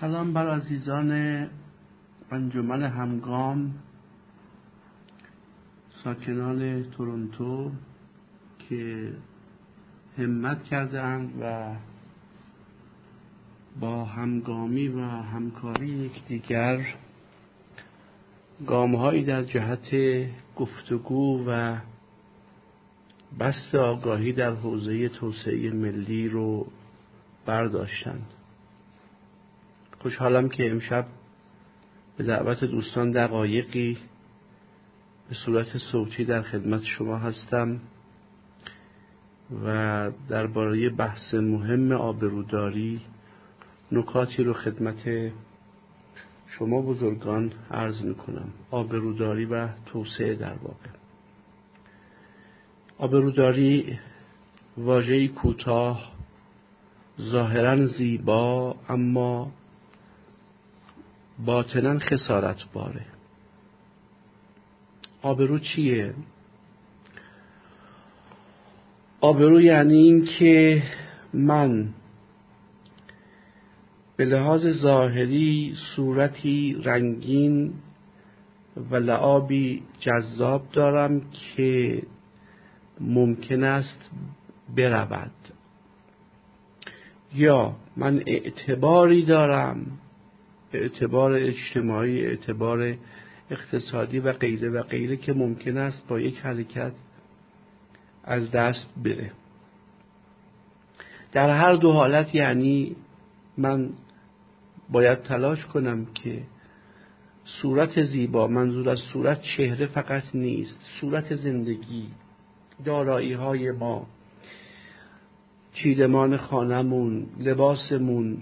سلام بر عزیزان انجمن همگام ساکنان تورنتو که همت کرده و با همگامی و همکاری یکدیگر گامهایی در جهت گفتگو و بست آگاهی در حوزه توسعه ملی رو برداشتند. خوشحالم که امشب به دعوت دوستان دقایقی به صورت صوتی در خدمت شما هستم و درباره بحث مهم آبروداری نکاتی رو خدمت شما بزرگان عرض می‌کنم. آبروداری و توسعه در واقع. آبروداری واژه‌ای کوتاه ظاهرا زیبا اما باطنا خسارت باره آبرو چیه؟ آبرو یعنی این که من به لحاظ ظاهری صورتی رنگین و لعابی جذاب دارم که ممکن است برود یا من اعتباری دارم اعتبار اجتماعی اعتبار اقتصادی و غیره و غیره که ممکن است با یک حرکت از دست بره. در هر دو حالت یعنی من باید تلاش کنم که صورت زیبا منظور از صورت چهره فقط نیست صورت زندگی دارایی های ما چیدمان خانمون لباسمون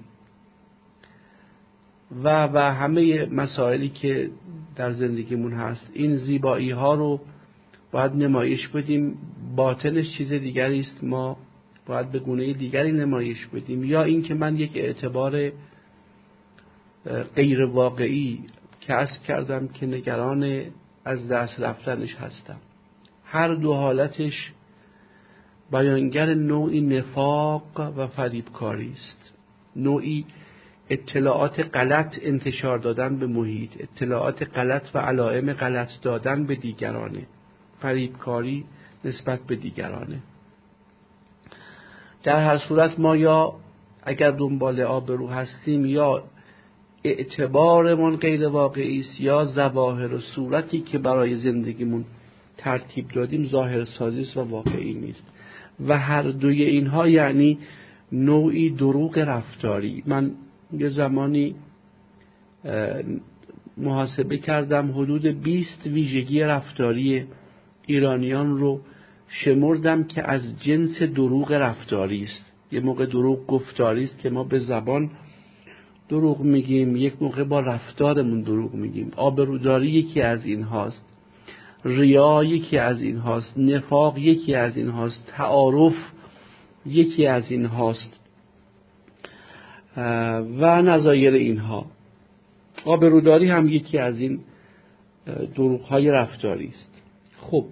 و و همه مسائلی که در زندگیمون هست. این زیبایی ها رو باید نمایش بدیم. باطنش چیز دیگری است. ما باید به گونه دیگری نمایش بدیم. یا اینکه من یک اعتبار غیر واقعی کسب کردم که نگران از دست رفتنش هستم. هر دو حالتش بیانگر نوعی نفاق و فریبکاری است. نوعی اطلاعات غلط انتشار دادن به محیط اطلاعات غلط و علائم غلط دادن به دیگرانه. فریبکاری نسبت به دیگرانه. در هر صورت ما یا اگر دنبال آبرو هستیم یا اعتبارمون غیر واقعی است یا ظواهر و صورتی که برای زندگیمون ترتیب دادیم ظاهر سازی و واقعی نیست. و هر دوی اینها یعنی نوعی دروغ رفتاری. من یه زمانی محاسبه کردم حدود 20 ویژگی رفتاری ایرانیان رو شمردم که از جنس دروغ رفتاری است. یه موقع دروغ گفتاری است که ما به زبان دروغ میگیم یک موقع با رفتارمون دروغ میگیم. آبروداری یکی از این هاست ریا یکی از این هاست نفاق یکی از این هاست تعارف یکی از این هاست و نظایر اینها. آبروداری هم یکی از این دروغ های رفتاری است. خب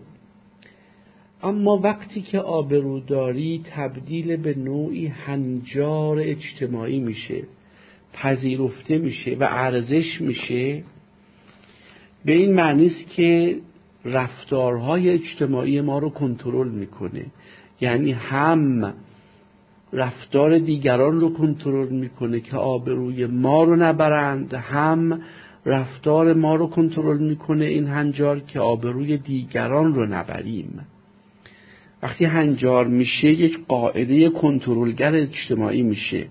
اما وقتی که آبروداری تبدیل به نوعی هنجار اجتماعی میشه پذیرفته میشه و ارزش میشه به این معنی است که رفتارهای اجتماعی ما رو کنترل می‌کنه. یعنی هم رفتار دیگران رو کنترل می‌کنه که آبروی ما رو نبرند. هم رفتار ما رو کنترل می‌کنه این هنجار که آبروی دیگران رو نبریم. وقتی هنجار میشه یک قاعده کنترلگر اجتماعی میشه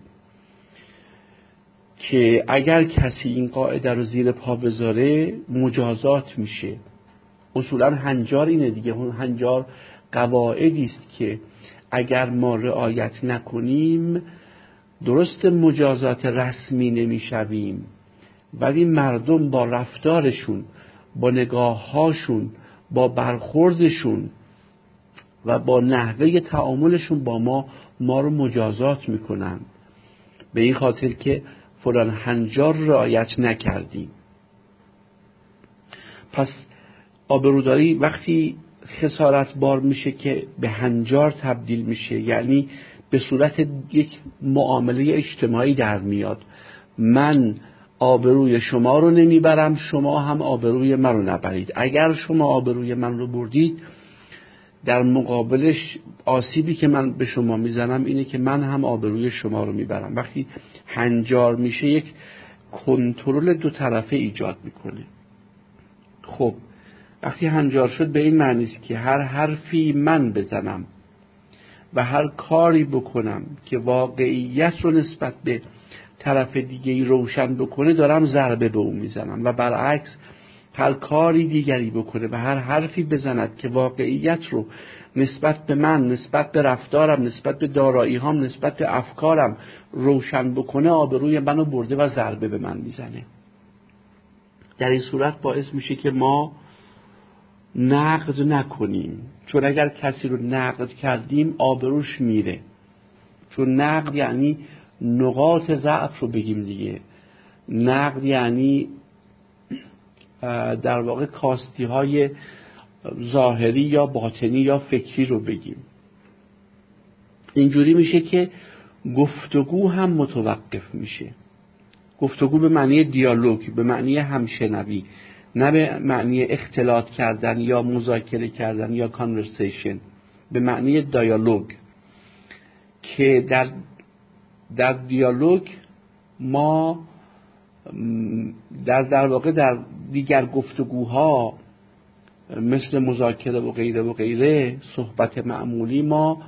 که اگر کسی این قاعده رو زیر پا بذاره مجازات میشه. اصولا هنجار اینه دیگه. هنجار قواعدی است که اگر ما رعایت نکنیم درست مجازات رسمی نمی‌شویم. ولی مردم با رفتارشون با نگاههاشون با برخوردشون و با نحوه تعاملشون با ما ما رو مجازات می‌کنن. به این خاطر که فلان هنجار رعایت نکردیم. پس آبروداری وقتی خسارت بار میشه که به هنجار تبدیل میشه. یعنی به صورت یک معامله اجتماعی در میاد. من آبروی شما رو نمی‌برم شما هم آبروی من رو نبرید. اگر شما آبروی من رو بردید در مقابلش آسیبی که من به شما می‌زنم اینه که من هم آبروی شما رو می‌برم. وقتی هنجار میشه یک کنترل دو طرفه ایجاد می‌کنه. خب وقتی هنجار شد به این معنی است که هر حرفی من بزنم و هر کاری بکنم که واقعیت رو نسبت به طرف دیگه ای روشن بکنه دارم ضربه به اون می‌زنم و برعکس هر کاری دیگری بکنه و هر حرفی بزند که واقعیت رو نسبت به من نسبت به رفتارم نسبت به دارایی هم نسبت به افکارم روشن بکنه آبروی منو برده و ضربه به من می‌زنه. در این صورت باعث میشه که ما نقد نکنیم. چون اگر کسی رو نقد کردیم آبروش میره. چون نقد یعنی نقاط ضعف رو بگیم دیگه. نقد یعنی در واقع کاستی های ظاهری یا باطنی یا فکری رو بگیم. اینجوری میشه که گفتگو هم متوقف میشه. گفتگو به معنی دیالوگ به معنی همشنوی. نه به معنی اختلاط کردن یا مذاکره کردن یا کانورسیشن به معنی دیالوگ که در در دیالوگ ما در در واقع در دیگر گفتگوها مثل مذاکره و غیره و غیره صحبت معمولی ما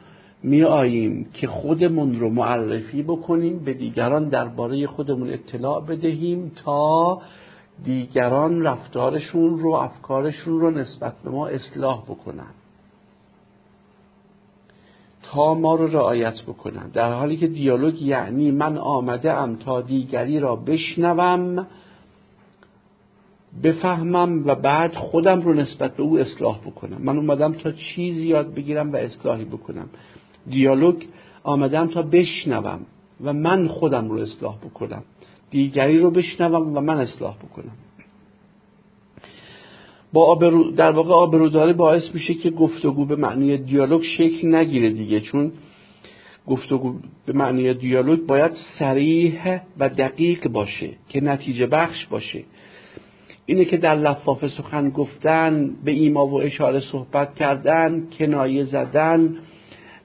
می آییم که خودمون رو معرفی بکنیم به دیگران درباره خودمون اطلاع بدهیم تا دیگران رفتارشون رو افکارشون رو نسبت به ما اصلاح بکنن. تا ما رو رعایت بکنن. در حالی که دیالوگ یعنی من آمده ام تا دیگری را بشنوم بفهمم و بعد خودم رو نسبت به او اصلاح بکنم. من اومدم تا چیزی یاد بگیرم و اصلاحی بکنم. دیالوگ آمدم تا بشنوم و من خودم رو اصلاح بکنم. دیگری رو بشنوم و من اصلاح بکنم. با آبرو در واقع آبروداری باعث میشه که گفتگو به معنی دیالوگ شکل نگیره دیگه چون گفتگو به معنی دیالوگ باید سریح و دقیق باشه که نتیجه بخش باشه. اینه که در لفافه سخن گفتن به ایما و اشاره صحبت کردن کنایه زدن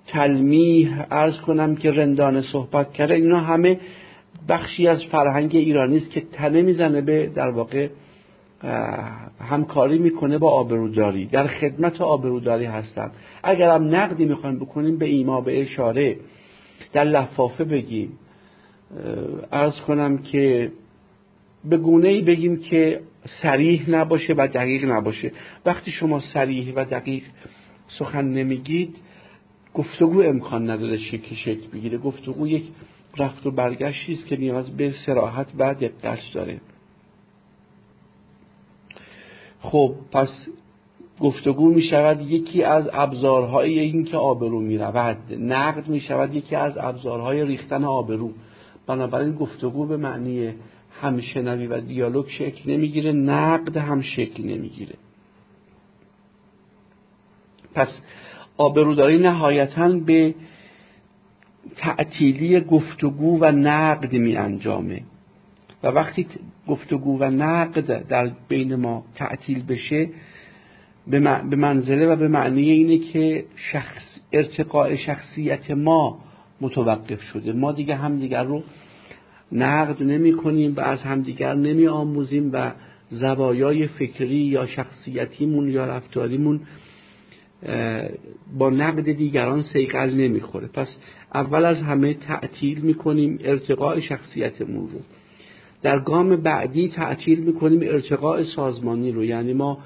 تلمیح ارز کنم که رندانه صحبت کرده اینا همه بخشی از فرهنگ ایرانی است که تنه می‌زنه به در واقع همکاری می‌کنه با آبروداری در خدمت آبروداری هستن. اگر هم نقدی می‌خوایم بکنیم به ایما به اشاره در لفافه بگیم. ارز کنم که به گونه ای بگیم که سریح نباشه و دقیق نباشه. وقتی شما سریح و دقیق سخن نمیگید گفتگو امکان نداره شکل شکل بگیره. گفتگو یک رفت و برگشتی است که نیاز به سراحت و دقت داره. خب پس گفتگو می شود یکی از ابزارهای این که آبرو می رود. نقد می شود یکی از ابزارهای ریختن آبرو. بنابراین گفتگو به معنی همشنوی و دیالوگ شکل نمی‌گیره نقد هم شکل نمی‌گیره پس آبروداری نهایتا به تعطیلی گفتگو و نقد می انجامه. و وقتی گفتگو و نقد در بین ما تعطیل بشه به منزله و به معنی اینه که شخص ارتقاء شخصیت ما متوقف شده. ما دیگه همدیگر رو نقد نمی کنیم و از همدیگر نمی آموزیم و زوایای فکری یا شخصیتیمون یا رفتاریمون با نقد دیگران سیقل نمی‌خوره پس اول از همه تعطیل می‌کنیم ارتقاء شخصیتمون رو. در گام بعدی تعطیل می‌کنیم ارتقاء سازمانی رو. یعنی ما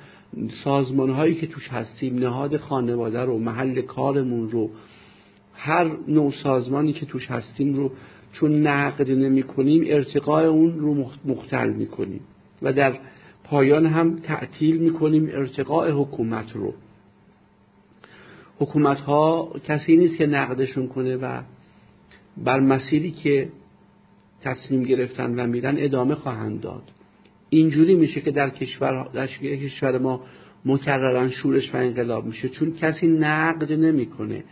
سازمان هایی که توش هستیم نهاد خانواده رو محل کارمون رو هر نوع سازمانی که توش هستیم رو چون نقد نمی کنیم ارتقاء اون رو مختل می کنیم و در پایان هم تعطیل می کنیم ارتقاء حکومت رو. حکومت ها کسی نیست که نقدشون کنه و بر مسیری که تصمیم گرفتن و میرن ادامه خواهند داد. اینجوری میشه که در کشور, در کشور ما مکررن شورش و انقلاب میشه چون کسی نقد نمی‌کنه.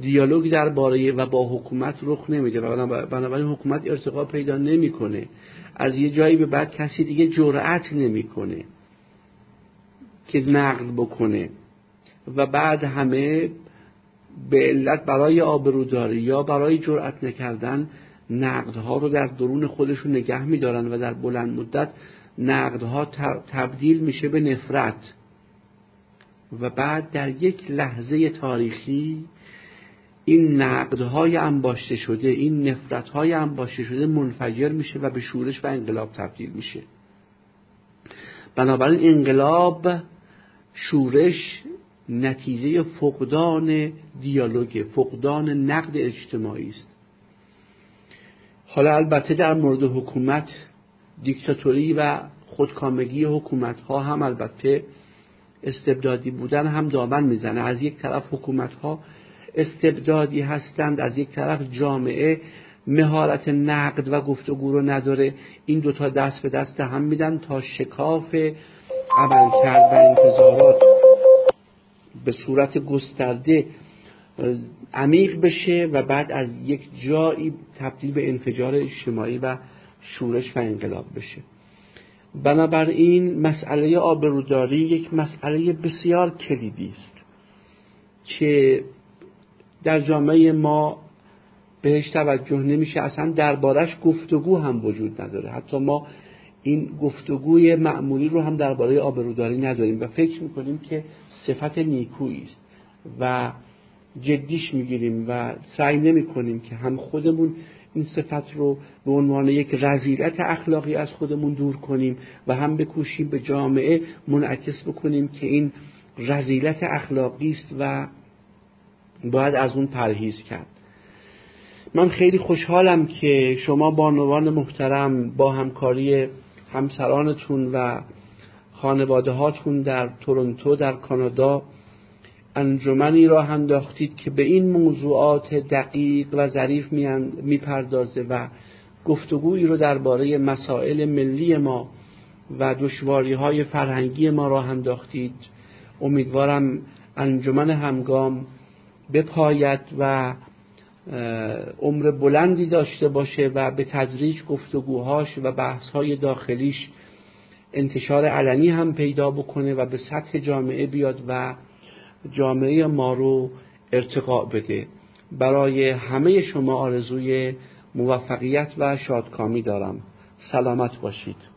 دیالوگ درباره و با حکومت رخ نمیده و بنابراین حکومت ارتقا پیدا نمی‌کنه. از یه جایی به بعد کسی دیگه جرأت نمی‌کنه که نقد بکنه. و بعد همه به علت برای آبروداری یا برای جرأت نکردن نقدها رو در درون خودشون نگه میدارن و در بلند مدت نقدها تبدیل میشه به نفرت. و بعد در یک لحظه تاریخی این نقدهای انباشته شده این نفرتهای انباشته شده منفجر میشه و به شورش و انقلاب تبدیل میشه. بنابراین انقلاب شورش نتیجه فقدان دیالوگ فقدان نقد اجتماعی است. حالا البته در مورد حکومت دیکتاتوری و خودکامگی حکومت ها هم البته استبدادی بودن هم دامن می‌زنه. از یک طرف حکومت ها استبدادی هستند از یک طرف جامعه مهارت نقد و گفتگو رو نداره. این دوتا دست به دست هم میدن تا شکاف عملکرد و انتظارات. به صورت گسترده عمیق بشه و بعد از یک جایی تبدیل به انفجار اجتماعی و شورش و انقلاب بشه. بنابراین مسئله آبروداری یک مسئله بسیار کلیدی است که در جامعه ما بهش توجه نمیشه. اصلا دربارش گفتگو هم وجود نداره. حتی ما این گفتگوی معمولی رو هم درباره آبروداری نداریم و فکر می‌کنیم که صفت نیکویی است و جدیش می‌گیریم و سعی نمی کنیم که هم خودمون این صفت رو به عنوان یک رزیلت اخلاقی از خودمون دور کنیم و هم بکوشیم به جامعه منعکس بکنیم که این رزیلت اخلاقی است و باید از اون پرهیز کرد. من خیلی خوشحالم که شما بانوان محترم با همکاری همسرانتون و خانواده هاتون در تورنتو در کانادا انجمنی را انداختید که به این موضوعات دقیق و ظریف می‌پردازه و گفتگویی رو درباره مسائل ملی ما و دشواری های فرهنگی ما را انداختید. امیدوارم انجمن همگام بپاید و عمر بلندی داشته باشه و به تدریج گفتگوهاش و بحثهای داخلیش انتشار علنی هم پیدا بکنه و به سطح جامعه بیاد و جامعه ما رو ارتقاء بده. برای همه شما آرزوی موفقیت و شادکامی دارم. سلامت باشید.